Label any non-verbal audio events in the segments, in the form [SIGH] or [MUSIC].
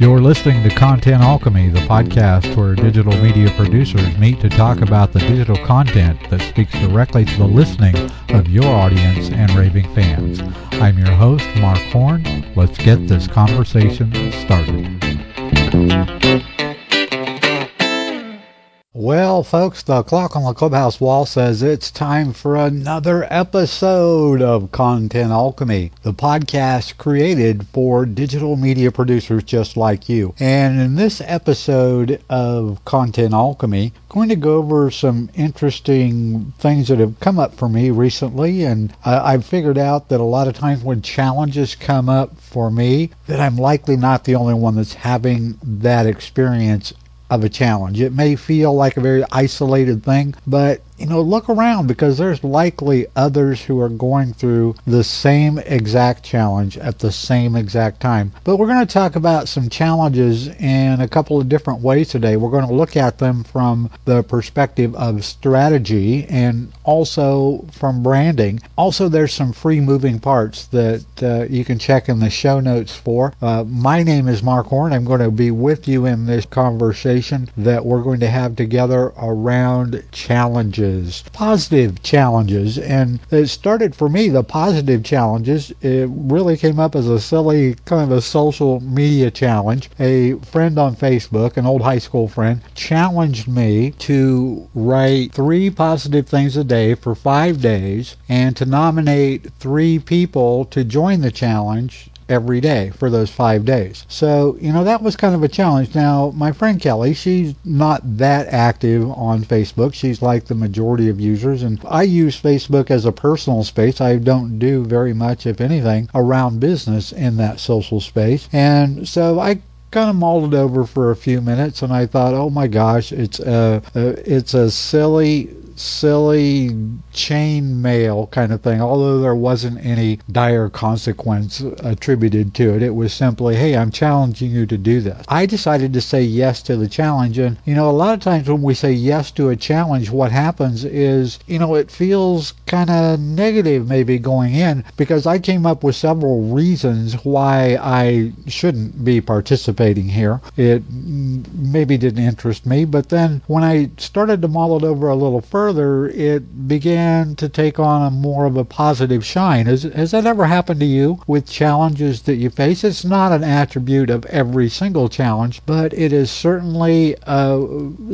You're listening to Content Alchemy, the podcast where digital media producers meet to talk about the digital content that speaks directly to the listening of your audience and raving fans. I'm your host, Mark Horn. Let's get this conversation started. Well, folks, the clock on the clubhouse wall says it's time for another episode of Content Alchemy, the podcast created for digital media producers just like you. And in this episode of Content Alchemy, I'm going to go over some interesting things that have come up for me recently. And I've figured out that a lot of times when challenges come up for me, that I'm likely not the only one that's having that experience of a challenge. It may feel like a very isolated thing, but you know, look around because there's likely others who are going through the same exact challenge at the same exact time. But we're going to talk about some challenges in a couple of different ways today. We're going to look at them from the perspective of strategy and also from branding. Also, there's some free moving parts that uh, you can check in the show notes for. Uh, my name is Mark Horn. I'm going to be with you in this conversation that we're going to have together around challenges challenges, positive challenges. And it started for me, the positive challenges, it really came up as a silly kind of a social media challenge. A friend on Facebook, an old high school friend, challenged me to write three positive things a day for five days and to nominate three people to join the challenge every day for those five days. So, you know, that was kind of a challenge. Now, my friend Kelly, she's not that active on Facebook. She's like the majority of users. And I use Facebook as a personal space. I don't do very much, if anything, around business in that social space. And so I kind of mulled it over for a few minutes and I thought, oh my gosh, it's a, a it's a silly silly chain mail kind of thing, although there wasn't any dire consequence attributed to it. It was simply, hey, I'm challenging you to do this. I decided to say yes to the challenge. And, you know, a lot of times when we say yes to a challenge, what happens is, you know, it feels kind of negative maybe going in because I came up with several reasons why I shouldn't be participating here. It mm, maybe didn't interest me, but then when I started to mull it over a little further, further, it began to take on a more of a positive shine. Has, has that ever happened to you with challenges that you face? It's not an attribute of every single challenge, but it is certainly uh,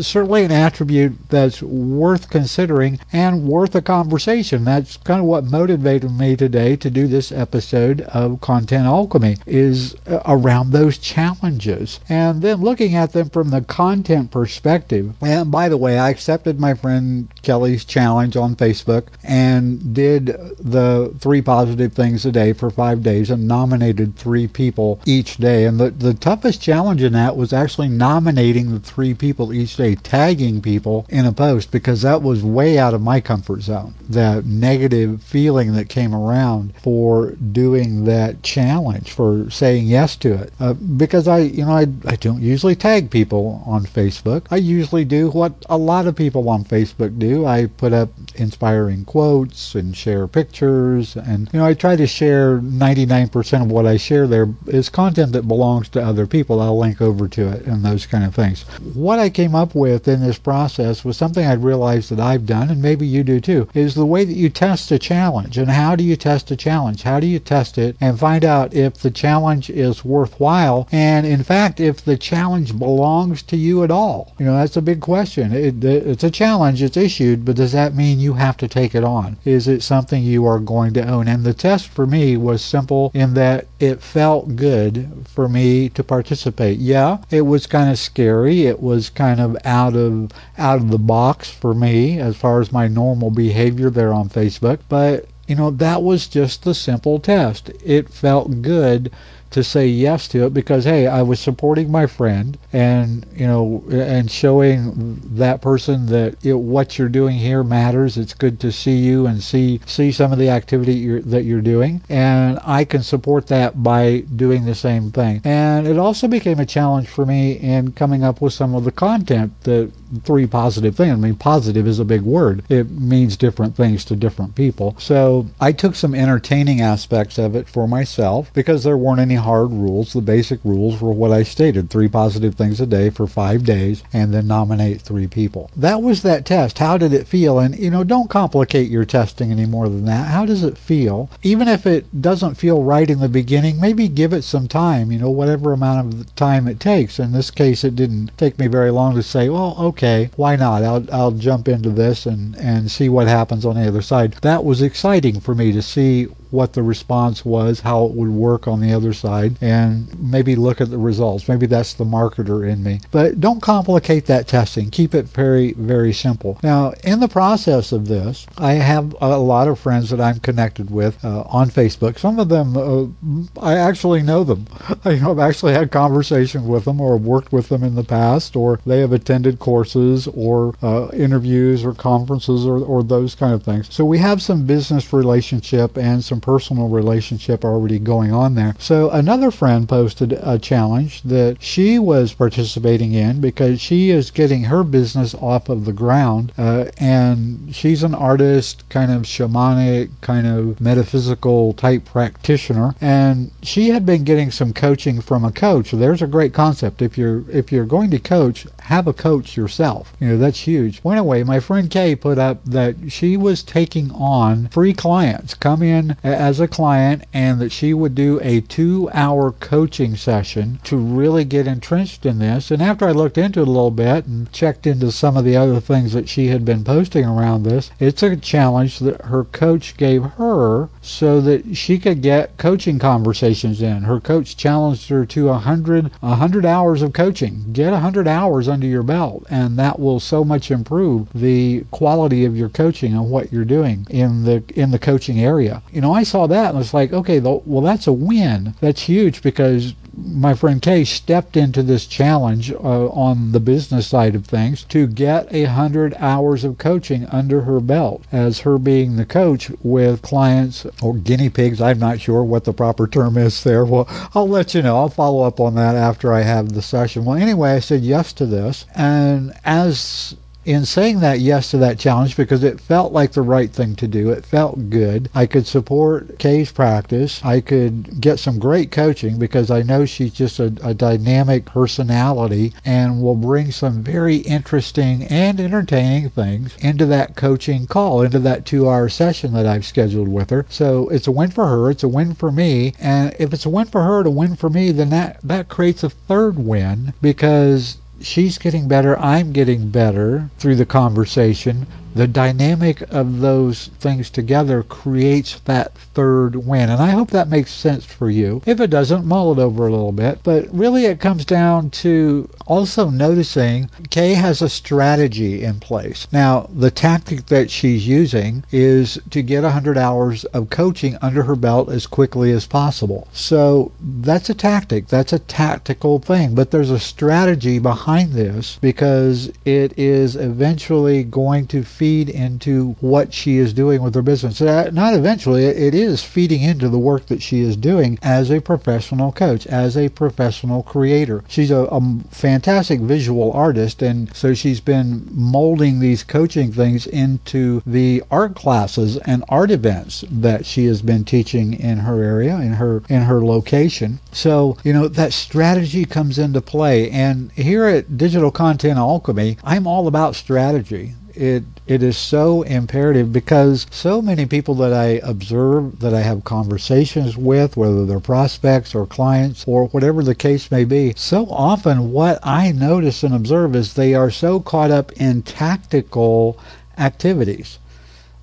certainly an attribute that's worth considering and worth a conversation. That's kind of what motivated me today to do this episode of Content Alchemy is uh, around those challenges and then looking at them from the content perspective. And by the way, I accepted my friend Kelly's challenge on Facebook and did the three positive things a day for five days and nominated three people each day. And the, the toughest challenge in that was actually nominating the three people each day, tagging people in a post because that was way out of my comfort zone. That negative feeling that came around for doing that challenge, for saying yes to it. Uh, because I, you know, I, I don't usually tag people on Facebook. I usually do what a lot of people on Facebook do. I put up inspiring quotes and share pictures. And, you know, I try to share 99% of what I share there is content that belongs to other people. I'll link over to it and those kind of things. What I came up with in this process was something I realized that I've done, and maybe you do too, is the way that you test a challenge. And how do you test a challenge? How do you test it and find out if the challenge is worthwhile? And in fact, if the challenge belongs to you at all? You know, that's a big question. It, it's a challenge, it's issued but does that mean you have to take it on? Is it something you are going to own? And the test for me was simple in that it felt good for me to participate. Yeah, it was kind of scary. It was kind of out of out of the box for me as far as my normal behavior there on Facebook, but you know, that was just the simple test. It felt good to say yes to it because hey, I was supporting my friend and you know and showing that person that it, what you're doing here matters. It's good to see you and see see some of the activity you're, that you're doing, and I can support that by doing the same thing. And it also became a challenge for me in coming up with some of the content that three positive things. I mean, positive is a big word. It means different things to different people. So I took some entertaining aspects of it for myself because there weren't any hard rules. The basic rules were what I stated three positive things a day for five days, and then nominate three people. That was that test. How did it feel? And, you know, don't complicate your testing any more than that. How does it feel? Even if it doesn't feel right in the beginning, maybe give it some time, you know, whatever amount of time it takes. In this case, it didn't take me very long to say, well, okay, why not? I'll, I'll jump into this and, and see what happens on the other side. That was exciting for me to see what the response was, how it would work on the other side, and maybe look at the results. Maybe that's the marketer in me. But don't complicate that testing. Keep it very, very simple. Now, in the process of this, I have a lot of friends that I'm connected with uh, on Facebook. Some of them, uh, I actually know them. [LAUGHS] I've actually had conversations with them or worked with them in the past, or they have attended courses or uh, interviews or conferences or, or those kind of things. So we have some business relationship and some some personal relationship already going on there. So another friend posted a challenge that she was participating in because she is getting her business off of the ground, uh, and she's an artist, kind of shamanic, kind of metaphysical type practitioner, and she had been getting some coaching from a coach. There's a great concept. If you're if you're going to coach, have a coach yourself. You know that's huge. Anyway, my friend Kay put up that she was taking on free clients. Come in as a client and that she would do a two hour coaching session to really get entrenched in this. And after I looked into it a little bit and checked into some of the other things that she had been posting around this, it's a challenge that her coach gave her so that she could get coaching conversations in. Her coach challenged her to 100, 100 hours of coaching. Get 100 hours under your belt, and that will so much improve the quality of your coaching and what you're doing in the in the coaching area. You know, I saw that and was like, okay, well, that's a win. That's huge because my friend Kay stepped into this challenge uh, on the business side of things to get a hundred hours of coaching under her belt as her being the coach with clients or guinea pigs. I'm not sure what the proper term is there. Well, I'll let you know. I'll follow up on that after I have the session. Well, anyway, I said yes to this. And as in saying that yes to that challenge because it felt like the right thing to do. It felt good. I could support Kay's practice. I could get some great coaching because I know she's just a, a dynamic personality and will bring some very interesting and entertaining things into that coaching call, into that two hour session that I've scheduled with her. So it's a win for her. It's a win for me. And if it's a win for her, to win for me, then that, that creates a third win because she's getting better, I'm getting better through the conversation the dynamic of those things together creates that third win. And I hope that makes sense for you. If it doesn't, mull it over a little bit. But really, it comes down to also noticing Kay has a strategy in place. Now, the tactic that she's using is to get 100 hours of coaching under her belt as quickly as possible. So that's a tactic, that's a tactical thing. But there's a strategy behind this because it is eventually going to feed feed into what she is doing with her business. Uh, not eventually, it is feeding into the work that she is doing as a professional coach, as a professional creator. She's a, a fantastic visual artist, and so she's been molding these coaching things into the art classes and art events that she has been teaching in her area, in her in her location. So, you know, that strategy comes into play. And here at Digital Content Alchemy, I'm all about strategy it it is so imperative because so many people that I observe that I have conversations with whether they're prospects or clients or whatever the case may be so often what I notice and observe is they are so caught up in tactical activities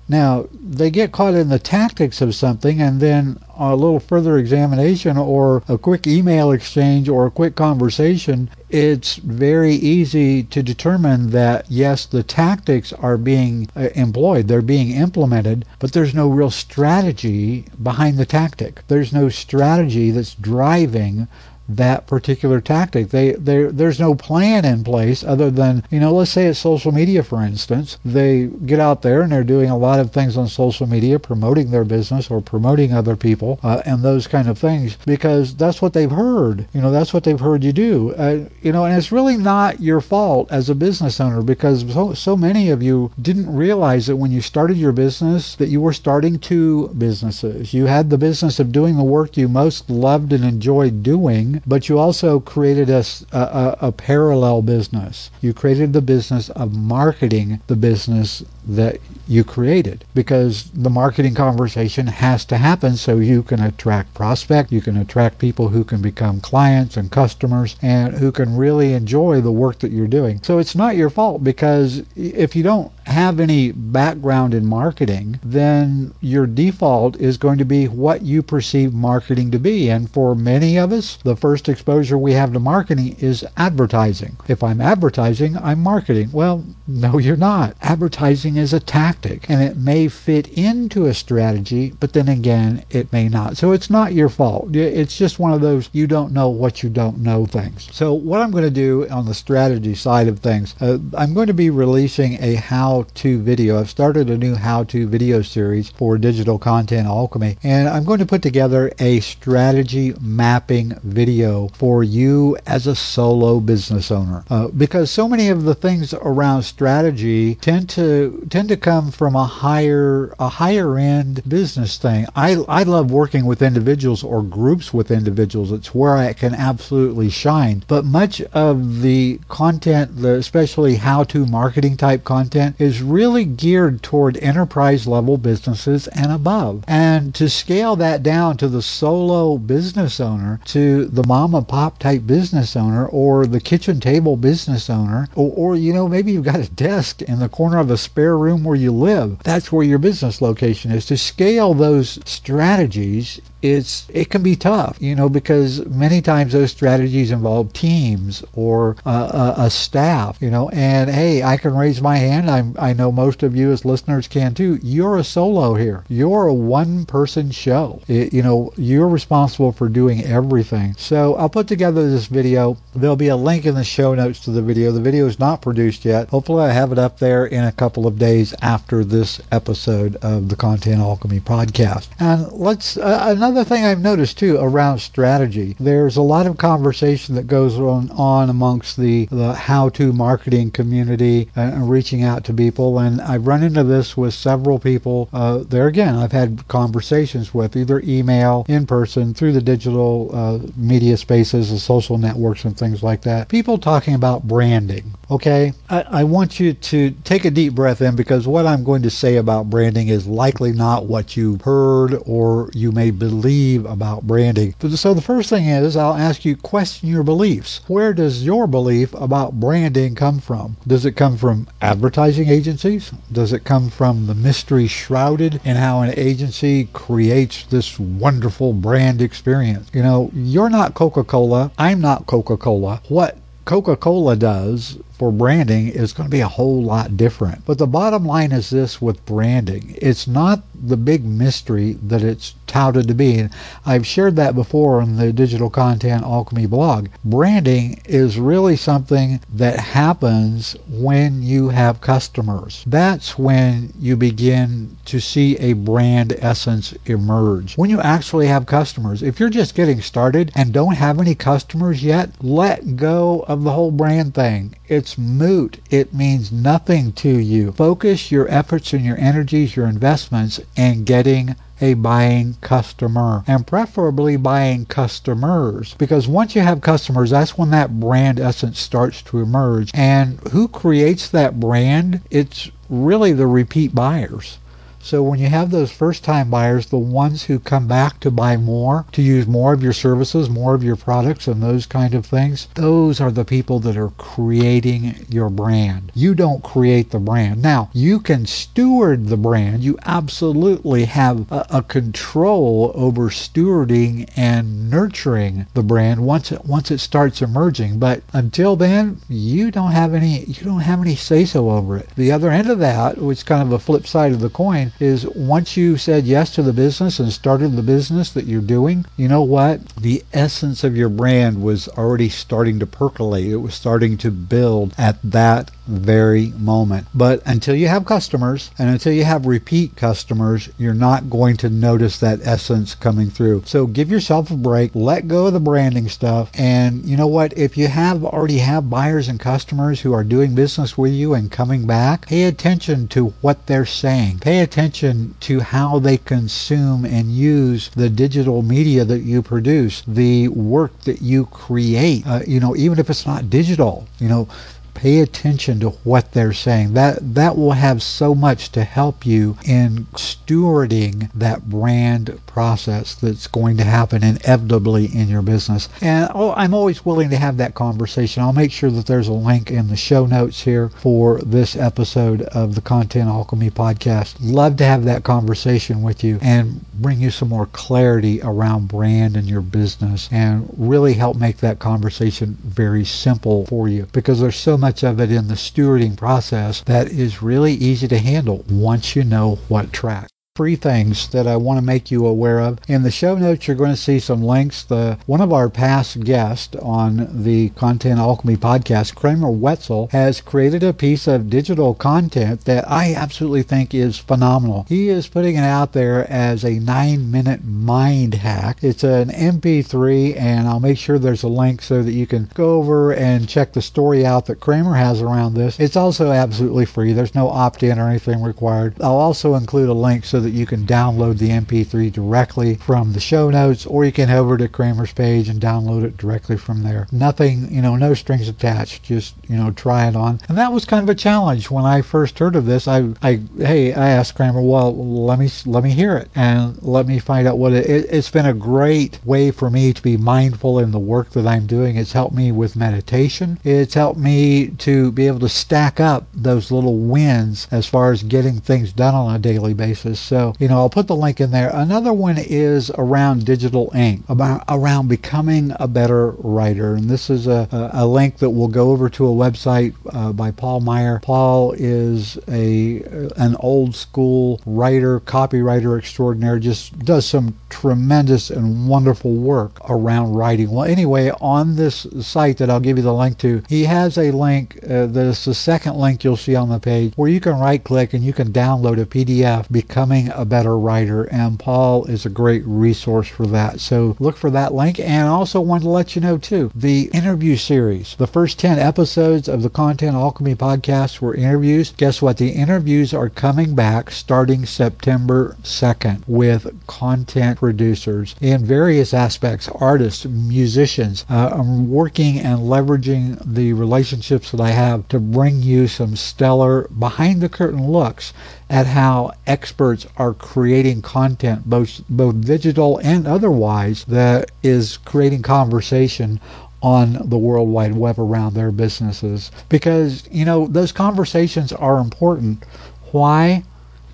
now, they get caught in the tactics of something, and then a little further examination or a quick email exchange or a quick conversation, it's very easy to determine that yes, the tactics are being uh, employed, they're being implemented, but there's no real strategy behind the tactic. There's no strategy that's driving that particular tactic. They there's no plan in place other than you know let's say it's social media for instance. They get out there and they're doing a lot of things on social media, promoting their business or promoting other people uh, and those kind of things because that's what they've heard. You know that's what they've heard you do. Uh, you know, and it's really not your fault as a business owner because so so many of you didn't realize that when you started your business that you were starting two businesses. You had the business of doing the work you most loved and enjoyed doing, but you also created a, a, a parallel business. You created the business of marketing the business that you created because the marketing conversation has to happen so you can attract prospect, you can attract people who can become clients and customers and who can really enjoy the work that you're doing. So it's not your fault because if you don't have any background in marketing, then your default is going to be what you perceive marketing to be. And for many of us, the first exposure we have to marketing is advertising. If I'm advertising, I'm marketing. Well, no, you're not. Advertising is a tactic and it may fit into a strategy, but then again, it may not. So it's not your fault. It's just one of those you don't know what you don't know things. So, what I'm going to do on the strategy side of things, uh, I'm going to be releasing a how how-to video. I've started a new how-to video series for digital content alchemy, and I'm going to put together a strategy mapping video for you as a solo business owner. Uh, because so many of the things around strategy tend to tend to come from a higher a higher end business thing. I I love working with individuals or groups with individuals. It's where I can absolutely shine. But much of the content, the, especially how-to marketing type content, is really geared toward enterprise level businesses and above. And to scale that down to the solo business owner, to the mom and pop type business owner, or the kitchen table business owner, or, or you know, maybe you've got a desk in the corner of a spare room where you live. That's where your business location is. To scale those strategies it's it can be tough, you know, because many times those strategies involve teams or uh, a, a, staff, you know. And hey, I can raise my hand. I'm, I know most of you as listeners can too. You're a solo here. You're a one-person show. It, you know, you're responsible for doing everything. So I'll put together this video. There'll be a link in the show notes to the video. The video is not produced yet. Hopefully, I have it up there in a couple of days after this episode of the Content Alchemy podcast. And let's uh, another another thing I've noticed too around strategy, there's a lot of conversation that goes on, on amongst the, the how to marketing community and reaching out to people. And I've run into this with several people. Uh, there again, I've had conversations with either email, in person, through the digital uh, media spaces, the social networks, and things like that. People talking about branding. Okay, I, I want you to take a deep breath in because what I'm going to say about branding is likely not what you've heard or you may believe about branding. So the first thing is I'll ask you question your beliefs. Where does your belief about branding come from? Does it come from advertising agencies? Does it come from the mystery shrouded in how an agency creates this wonderful brand experience? You know, you're not Coca-Cola. I'm not Coca-Cola. What Coca Cola does for branding is going to be a whole lot different. But the bottom line is this with branding it's not the big mystery that it's touted to be. And I've shared that before on the Digital Content Alchemy blog. Branding is really something that happens when you have customers. That's when you begin to see a brand essence emerge. When you actually have customers. If you're just getting started and don't have any customers yet, let go of the whole brand thing. It's moot. It means nothing to you. Focus your efforts and your energies, your investments, and getting a buying customer and preferably buying customers because once you have customers that's when that brand essence starts to emerge. And who creates that brand? It's really the repeat buyers so when you have those first time buyers, the ones who come back to buy more, to use more of your services, more of your products and those kind of things, those are the people that are creating your brand. You don't create the brand. Now, you can steward the brand. You absolutely have a, a control over stewarding and nurturing the brand once it once it starts emerging. But until then, you don't have any you don't have any say so over it. The other end of that, which is kind of a flip side of the coin, is once you said yes to the business and started the business that you're doing, you know what? The essence of your brand was already starting to percolate. It was starting to build at that very moment. But until you have customers and until you have repeat customers, you're not going to notice that essence coming through. So give yourself a break, let go of the branding stuff. And you know what? If you have already have buyers and customers who are doing business with you and coming back, pay attention to what they're saying. Pay attention to how they consume and use the digital media that you produce, the work that you create. Uh, you know, even if it's not digital, you know, pay attention to what they're saying. That that will have so much to help you in stewarding that brand process that's going to happen inevitably in your business. And oh, I'm always willing to have that conversation. I'll make sure that there's a link in the show notes here for this episode of the Content Alchemy podcast. Love to have that conversation with you and bring you some more clarity around brand and your business and really help make that conversation very simple for you because there's so much of it in the stewarding process that is really easy to handle once you know what track three things that I want to make you aware of. In the show notes, you're going to see some links. The one of our past guests on the Content Alchemy podcast, Kramer Wetzel, has created a piece of digital content that I absolutely think is phenomenal. He is putting it out there as a nine-minute mind hack. It's an MP3, and I'll make sure there's a link so that you can go over and check the story out that Kramer has around this. It's also absolutely free. There's no opt-in or anything required. I'll also include a link so that you can download the MP3 directly from the show notes, or you can head over to Kramer's page and download it directly from there. Nothing, you know, no strings attached. Just you know, try it on. And that was kind of a challenge when I first heard of this. I, I, hey, I asked Kramer, well, let me let me hear it and let me find out what it, it. It's been a great way for me to be mindful in the work that I'm doing. It's helped me with meditation. It's helped me to be able to stack up those little wins as far as getting things done on a daily basis. So, you know, I'll put the link in there. Another one is around digital ink, about around becoming a better writer. And this is a, a, a link that will go over to a website uh, by Paul Meyer. Paul is a an old school writer, copywriter extraordinaire, just does some tremendous and wonderful work around writing. Well, anyway, on this site that I'll give you the link to, he has a link uh, that's the second link you'll see on the page where you can right click and you can download a PDF becoming becoming a better writer, and Paul is a great resource for that. So look for that link. And I also wanted to let you know, too, the interview series. The first 10 episodes of the Content Alchemy podcast were interviews. Guess what? The interviews are coming back starting September 2nd with content producers in various aspects artists, musicians. Uh, I'm working and leveraging the relationships that I have to bring you some stellar behind the curtain looks at how experts are creating content, both both digital and otherwise, that is creating conversation on the World Wide Web around their businesses. Because, you know, those conversations are important. Why?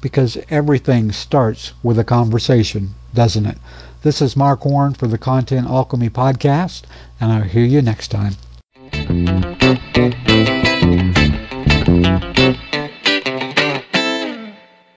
Because everything starts with a conversation, doesn't it? This is Mark Horn for the Content Alchemy Podcast, and I'll hear you next time.